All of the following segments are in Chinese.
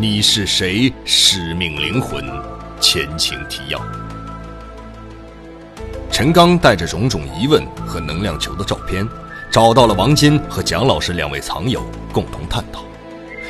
你是谁？使命灵魂，前情提要。陈刚带着种种疑问和能量球的照片，找到了王金和蒋老师两位藏友，共同探讨，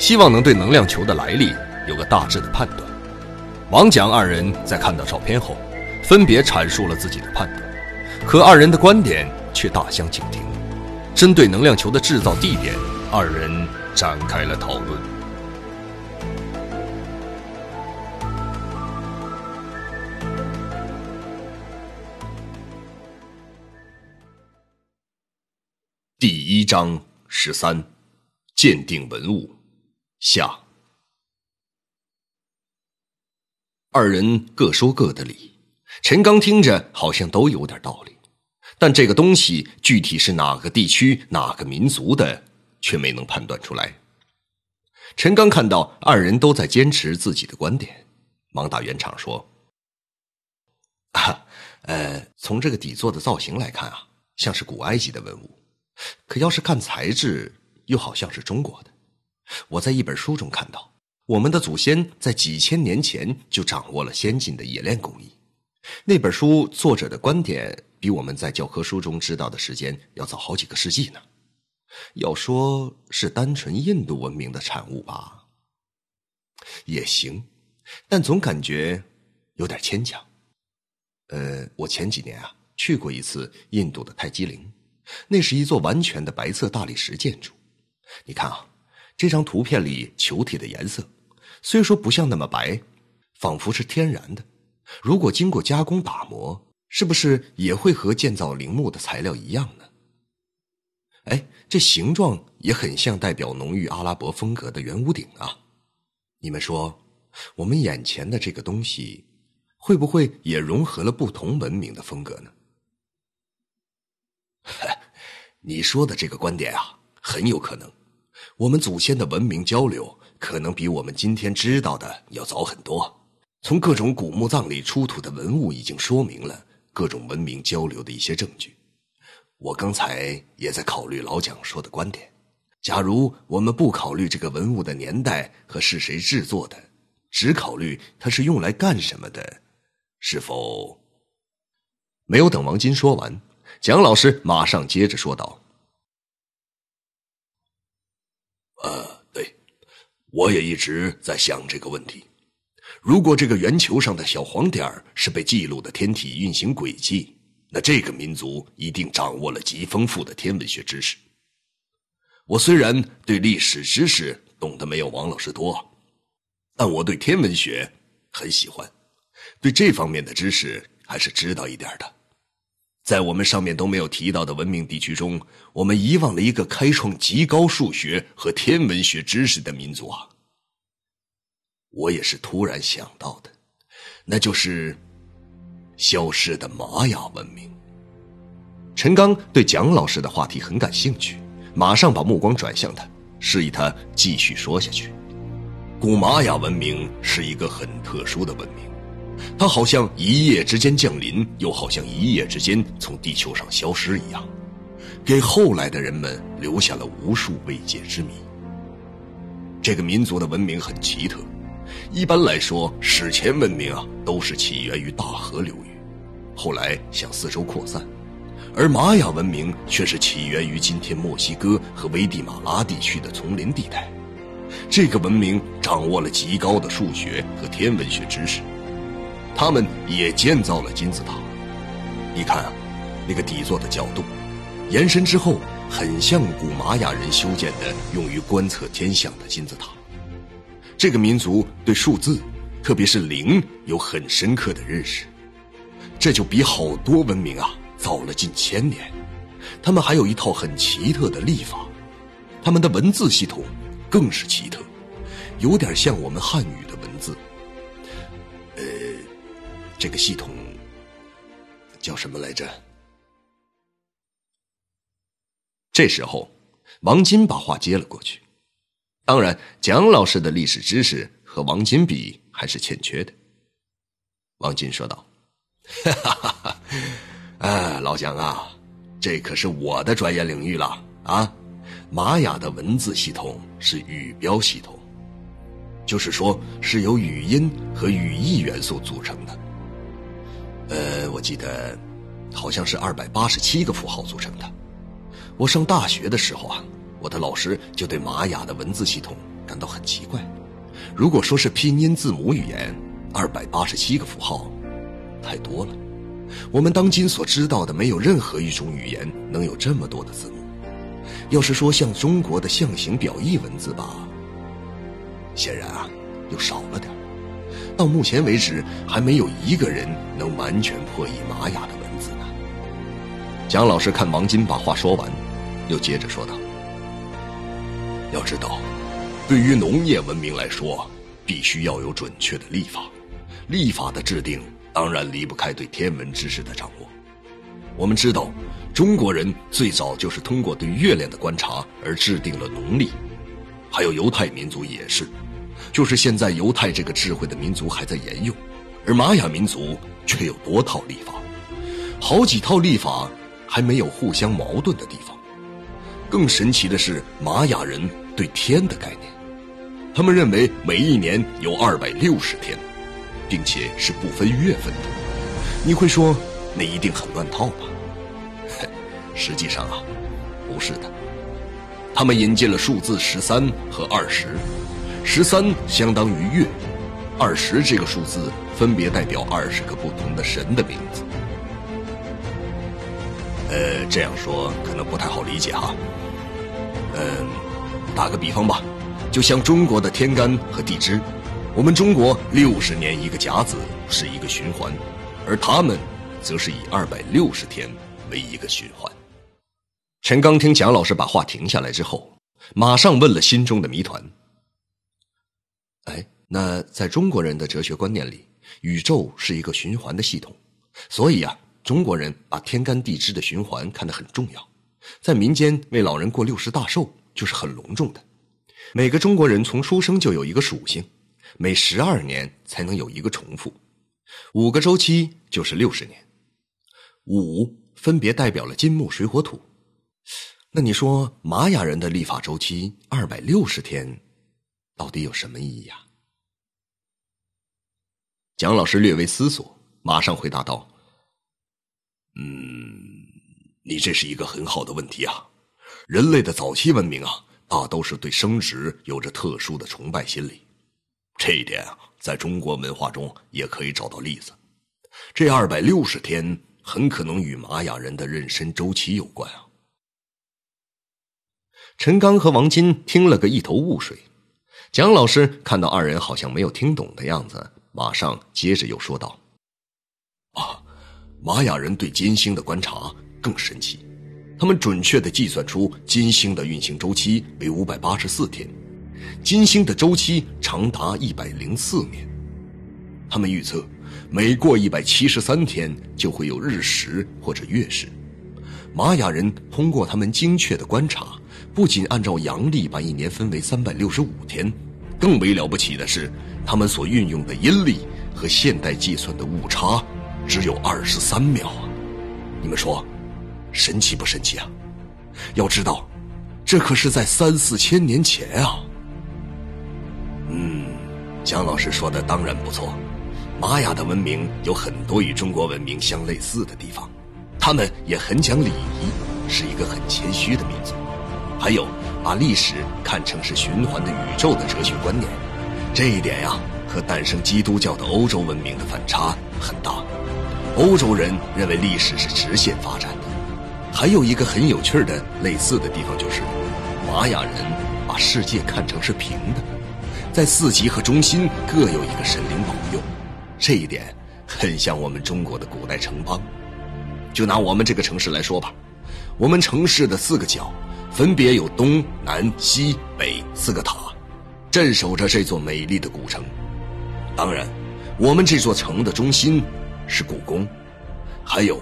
希望能对能量球的来历有个大致的判断。王蒋二人在看到照片后，分别阐述了自己的判断，可二人的观点却大相径庭。针对能量球的制造地点，二人展开了讨论。第一章十三，鉴定文物下。二人各说各的理，陈刚听着好像都有点道理，但这个东西具体是哪个地区、哪个民族的，却没能判断出来。陈刚看到二人都在坚持自己的观点，忙打圆场说：“啊，呃，从这个底座的造型来看啊，像是古埃及的文物。”可要是看材质，又好像是中国的。我在一本书中看到，我们的祖先在几千年前就掌握了先进的冶炼工艺。那本书作者的观点，比我们在教科书中知道的时间要早好几个世纪呢。要说是单纯印度文明的产物吧，也行，但总感觉有点牵强。呃，我前几年啊去过一次印度的泰姬陵。那是一座完全的白色大理石建筑，你看啊，这张图片里球体的颜色，虽说不像那么白，仿佛是天然的。如果经过加工打磨，是不是也会和建造陵墓的材料一样呢？哎，这形状也很像代表浓郁阿拉伯风格的圆屋顶啊！你们说，我们眼前的这个东西，会不会也融合了不同文明的风格呢？你说的这个观点啊，很有可能。我们祖先的文明交流，可能比我们今天知道的要早很多。从各种古墓葬里出土的文物，已经说明了各种文明交流的一些证据。我刚才也在考虑老蒋说的观点：假如我们不考虑这个文物的年代和是谁制作的，只考虑它是用来干什么的，是否……没有等王金说完。蒋老师马上接着说道：“呃，对，我也一直在想这个问题。如果这个圆球上的小黄点是被记录的天体运行轨迹，那这个民族一定掌握了极丰富的天文学知识。我虽然对历史知识懂得没有王老师多，但我对天文学很喜欢，对这方面的知识还是知道一点的。”在我们上面都没有提到的文明地区中，我们遗忘了一个开创极高数学和天文学知识的民族啊！我也是突然想到的，那就是消失的玛雅文明。陈刚对蒋老师的话题很感兴趣，马上把目光转向他，示意他继续说下去。古玛雅文明是一个很特殊的文明。它好像一夜之间降临，又好像一夜之间从地球上消失一样，给后来的人们留下了无数未解之谜。这个民族的文明很奇特，一般来说，史前文明啊都是起源于大河流域，后来向四周扩散，而玛雅文明却是起源于今天墨西哥和危地马拉地区的丛林地带。这个文明掌握了极高的数学和天文学知识。他们也建造了金字塔，你看啊，那个底座的角度，延伸之后很像古玛雅人修建的用于观测天象的金字塔。这个民族对数字，特别是零，有很深刻的认识，这就比好多文明啊早了近千年。他们还有一套很奇特的历法，他们的文字系统更是奇特，有点像我们汉语的这个系统叫什么来着？这时候，王金把话接了过去。当然，蒋老师的历史知识和王金比还是欠缺的。王金说道：“哈哈哈！哎，老蒋啊，这可是我的专业领域了啊！玛雅的文字系统是语标系统，就是说是由语音和语义元素组成的。呃，我记得好像是二百八十七个符号组成的。我上大学的时候啊，我的老师就对玛雅的文字系统感到很奇怪。如果说是拼音字母语言，二百八十七个符号太多了。我们当今所知道的，没有任何一种语言能有这么多的字母。要是说像中国的象形表意文字吧，显然啊，又少了点。到目前为止，还没有一个人能完全破译玛雅的文字呢。蒋老师看王金把话说完，又接着说道：“要知道，对于农业文明来说，必须要有准确的历法，历法的制定。”当然离不开对天文知识的掌握。我们知道，中国人最早就是通过对月亮的观察而制定了农历，还有犹太民族也是，就是现在犹太这个智慧的民族还在沿用，而玛雅民族却有多套历法，好几套历法还没有互相矛盾的地方。更神奇的是，玛雅人对天的概念，他们认为每一年有二百六十天。并且是不分月份的，你会说那一定很乱套吧？实际上啊，不是的。他们引进了数字十三和二十，十三相当于月，二十这个数字分别代表二十个不同的神的名字。呃，这样说可能不太好理解哈。嗯，打个比方吧，就像中国的天干和地支。我们中国六十年一个甲子是一个循环，而他们则是以二百六十天为一个循环。陈刚听蒋老师把话停下来之后，马上问了心中的谜团：“，那在中国人的哲学观念里，宇宙是一个循环的系统，所以啊，中国人把天干地支的循环看得很重要，在民间为老人过六十大寿就是很隆重的。每个中国人从出生就有一个属性。”每十二年才能有一个重复，五个周期就是六十年，五分别代表了金木水火土。那你说玛雅人的历法周期二百六十天，到底有什么意义呀？蒋老师略微思索，马上回答道：“嗯，你这是一个很好的问题啊。人类的早期文明啊，大都是对生殖有着特殊的崇拜心理。”这一点啊，在中国文化中也可以找到例子。这二百六十天很可能与玛雅人的妊娠周期有关啊。陈刚和王金听了个一头雾水。蒋老师看到二人好像没有听懂的样子，马上接着又说道：“啊，玛雅人对金星的观察更神奇，他们准确的计算出金星的运行周期为五百八十四天。”金星的周期长达一百零四年，他们预测，每过一百七十三天就会有日食或者月食。玛雅人通过他们精确的观察，不仅按照阳历把一年分为三百六十五天，更为了不起的是，他们所运用的阴历和现代计算的误差只有二十三秒啊！你们说，神奇不神奇啊？要知道，这可是在三四千年前啊！嗯，蒋老师说的当然不错。玛雅的文明有很多与中国文明相类似的地方，他们也很讲礼仪，是一个很谦虚的民族。还有把历史看成是循环的宇宙的哲学观念，这一点呀，和诞生基督教的欧洲文明的反差很大。欧洲人认为历史是直线发展的。还有一个很有趣的类似的地方就是，玛雅人把世界看成是平的。在四极和中心各有一个神灵保佑，这一点很像我们中国的古代城邦。就拿我们这个城市来说吧，我们城市的四个角分别有东南西北四个塔，镇守着这座美丽的古城。当然，我们这座城的中心是故宫。还有，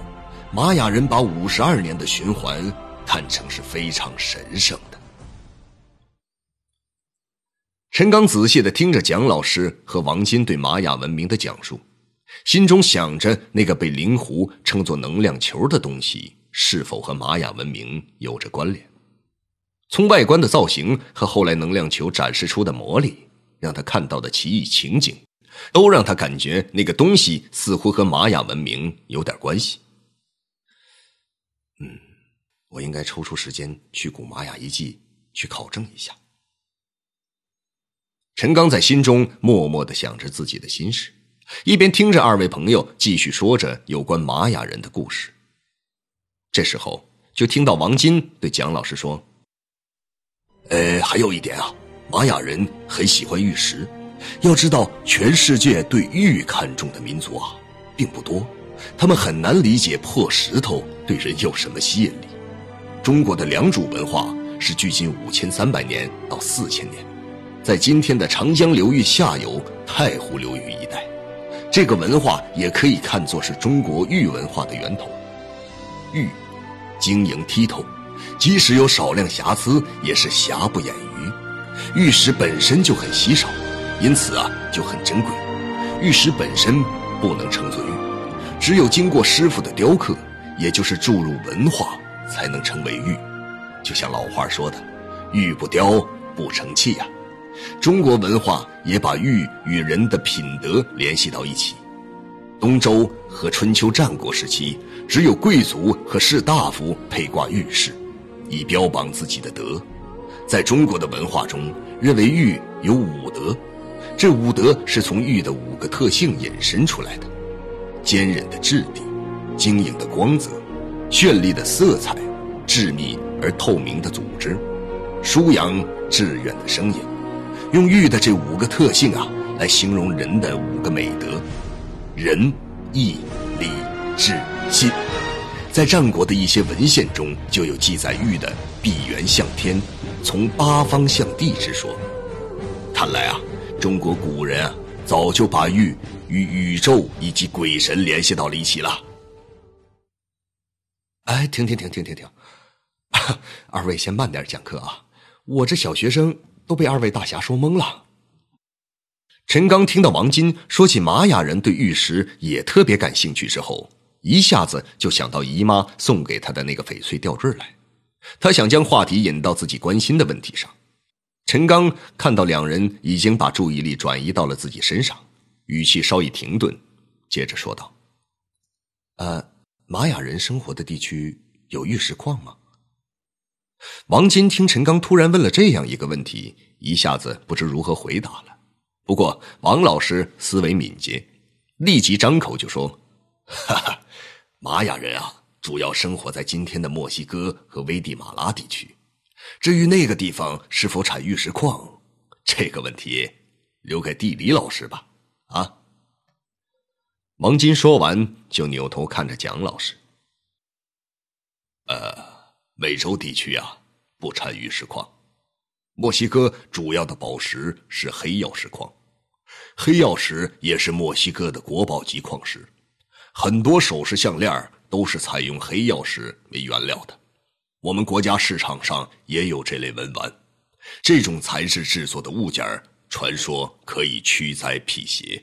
玛雅人把五十二年的循环看成是非常神圣的。陈刚仔细的听着蒋老师和王金对玛雅文明的讲述，心中想着那个被灵狐称作能量球的东西是否和玛雅文明有着关联。从外观的造型和后来能量球展示出的魔力，让他看到的奇异情景，都让他感觉那个东西似乎和玛雅文明有点关系。嗯，我应该抽出时间去古玛雅遗迹去考证一下。陈刚在心中默默的想着自己的心事，一边听着二位朋友继续说着有关玛雅人的故事。这时候，就听到王金对蒋老师说：“呃，还有一点啊，玛雅人很喜欢玉石。要知道，全世界对玉看重的民族啊，并不多。他们很难理解破石头对人有什么吸引力。中国的良渚文化是距今五千三百年到四千年，在今天的长江流域下游、太湖流域一带，这个文化也可以看作是中国玉文化的源头。玉。”晶莹剔透，即使有少量瑕疵，也是瑕不掩瑜。玉石本身就很稀少，因此啊就很珍贵。玉石本身不能称作玉，只有经过师傅的雕刻，也就是注入文化，才能成为玉。就像老话说的：“玉不雕不成器呀。”中国文化也把玉与人的品德联系到一起。东周和春秋战国时期。只有贵族和士大夫佩挂玉饰，以标榜自己的德。在中国的文化中，认为玉有五德，这五德是从玉的五个特性引申出来的：坚韧的质地、晶莹的光泽、绚丽的色彩、致密而透明的组织、舒扬致远的声音。用玉的这五个特性啊，来形容人的五个美德：仁、义、礼、智。信，在战国的一些文献中就有记载玉的闭源向天，从八方向地之说。看来啊，中国古人啊早就把玉与宇宙以及鬼神联系到了一起了。哎，停停停停停停，二位先慢点讲课啊！我这小学生都被二位大侠说懵了。陈刚听到王金说起玛雅人对玉石也特别感兴趣之后。一下子就想到姨妈送给他的那个翡翠吊坠来，他想将话题引到自己关心的问题上。陈刚看到两人已经把注意力转移到了自己身上，语气稍一停顿，接着说道：“呃，玛雅人生活的地区有玉石矿吗？”王金听陈刚突然问了这样一个问题，一下子不知如何回答了。不过王老师思维敏捷，立即张口就说：“哈哈。”玛雅人啊，主要生活在今天的墨西哥和危地马拉地区。至于那个地方是否产玉石矿，这个问题留给地理老师吧。啊！王金说完，就扭头看着蒋老师。呃，美洲地区啊，不产玉石矿。墨西哥主要的宝石是黑曜石矿，黑曜石也是墨西哥的国宝级矿石。很多首饰项链都是采用黑曜石为原料的，我们国家市场上也有这类文玩。这种材质制作的物件传说可以驱灾辟邪。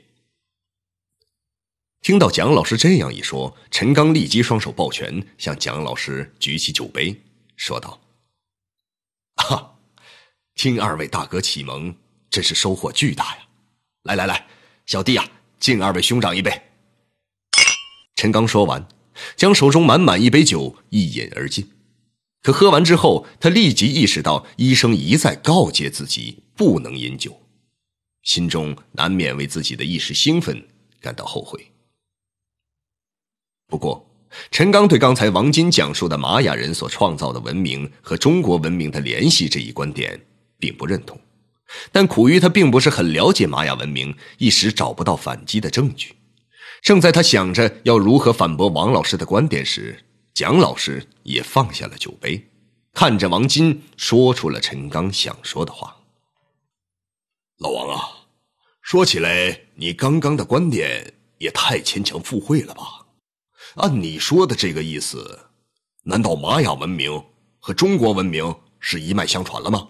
听到蒋老师这样一说，陈刚立即双手抱拳，向蒋老师举起酒杯，说道：“哈，听二位大哥启蒙，真是收获巨大呀！来来来，小弟呀，敬二位兄长一杯。”陈刚说完，将手中满满一杯酒一饮而尽。可喝完之后，他立即意识到医生一再告诫自己不能饮酒，心中难免为自己的一时兴奋感到后悔。不过，陈刚对刚才王金讲述的玛雅人所创造的文明和中国文明的联系这一观点并不认同，但苦于他并不是很了解玛雅文明，一时找不到反击的证据。正在他想着要如何反驳王老师的观点时，蒋老师也放下了酒杯，看着王金，说出了陈刚想说的话：“老王啊，说起来，你刚刚的观点也太牵强附会了吧？按你说的这个意思，难道玛雅文明和中国文明是一脉相传了吗？”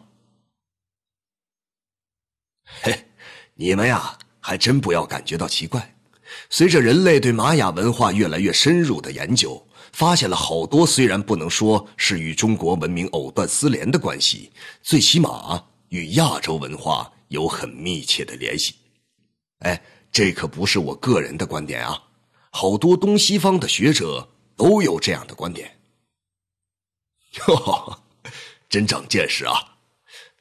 嘿，你们呀，还真不要感觉到奇怪。随着人类对玛雅文化越来越深入的研究，发现了好多虽然不能说是与中国文明藕断丝连的关系，最起码与亚洲文化有很密切的联系。哎，这可不是我个人的观点啊，好多东西方的学者都有这样的观点。哟，真长见识啊！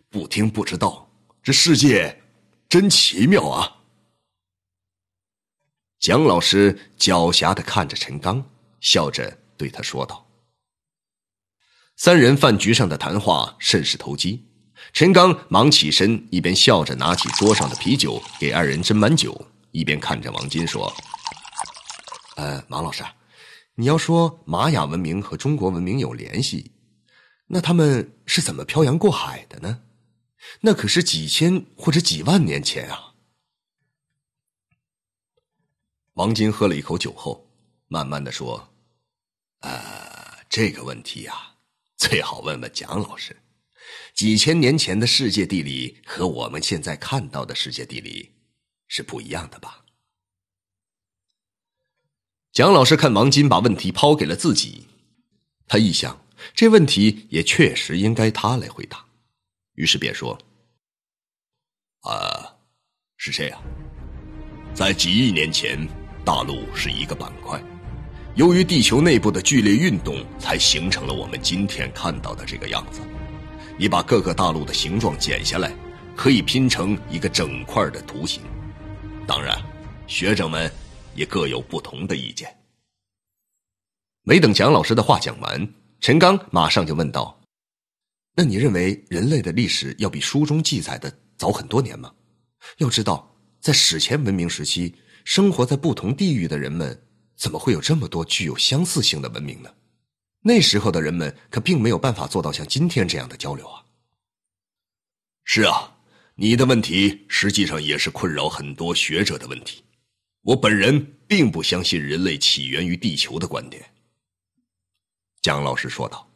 不听不知道，这世界真奇妙啊！蒋老师狡黠的看着陈刚，笑着对他说道：“三人饭局上的谈话甚是投机。”陈刚忙起身，一边笑着拿起桌上的啤酒给二人斟满酒，一边看着王金说：“呃，王老师，你要说玛雅文明和中国文明有联系，那他们是怎么漂洋过海的呢？那可是几千或者几万年前啊！”王金喝了一口酒后，慢慢的说：“呃，这个问题呀，最好问问蒋老师。几千年前的世界地理和我们现在看到的世界地理是不一样的吧？”蒋老师看王金把问题抛给了自己，他一想，这问题也确实应该他来回答，于是便说：“啊，是这样，在几亿年前。”大陆是一个板块，由于地球内部的剧烈运动，才形成了我们今天看到的这个样子。你把各个大陆的形状剪下来，可以拼成一个整块的图形。当然，学者们也各有不同的意见。没等蒋老师的话讲完，陈刚马上就问道：“那你认为人类的历史要比书中记载的早很多年吗？要知道，在史前文明时期。”生活在不同地域的人们，怎么会有这么多具有相似性的文明呢？那时候的人们可并没有办法做到像今天这样的交流啊。是啊，你的问题实际上也是困扰很多学者的问题。我本人并不相信人类起源于地球的观点。蒋老师说道。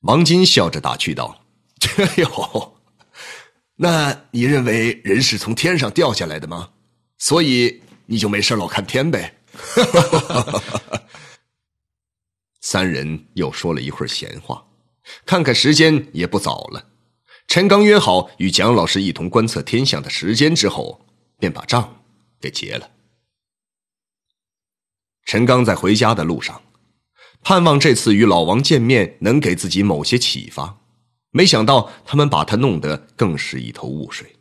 王金笑着打趣道：“ 哎呦，那你认为人是从天上掉下来的吗？”所以你就没事老看天呗。三人又说了一会儿闲话，看看时间也不早了。陈刚约好与蒋老师一同观测天象的时间之后，便把账给结了。陈刚在回家的路上，盼望这次与老王见面能给自己某些启发，没想到他们把他弄得更是一头雾水。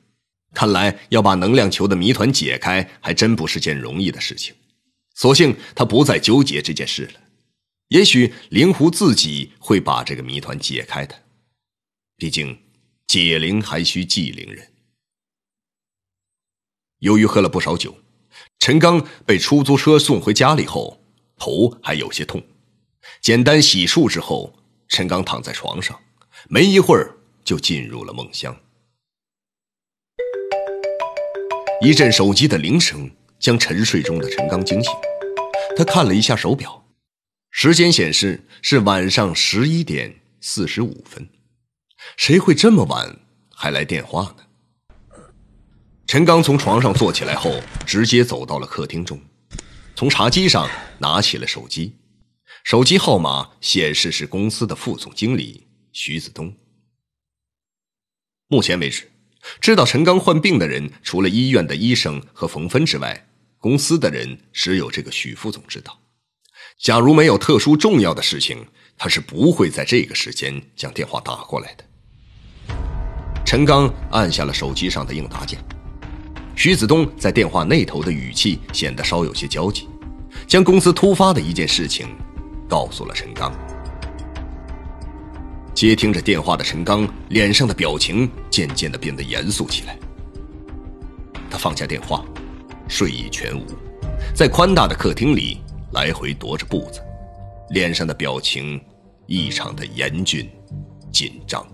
看来要把能量球的谜团解开，还真不是件容易的事情。索性他不再纠结这件事了。也许灵狐自己会把这个谜团解开的。毕竟，解铃还需系铃人。由于喝了不少酒，陈刚被出租车送回家里后，头还有些痛。简单洗漱之后，陈刚躺在床上，没一会儿就进入了梦乡。一阵手机的铃声将沉睡中的陈刚惊醒，他看了一下手表，时间显示是晚上十一点四十五分。谁会这么晚还来电话呢？陈刚从床上坐起来后，直接走到了客厅中，从茶几上拿起了手机，手机号码显示是公司的副总经理徐子东。目前为止。知道陈刚患病的人，除了医院的医生和冯芬之外，公司的人只有这个许副总知道。假如没有特殊重要的事情，他是不会在这个时间将电话打过来的。陈刚按下了手机上的应答键，徐子东在电话那头的语气显得稍有些焦急，将公司突发的一件事情告诉了陈刚。接听着电话的陈刚脸上的表情渐渐的变得严肃起来。他放下电话，睡意全无，在宽大的客厅里来回踱着步子，脸上的表情异常的严峻、紧张。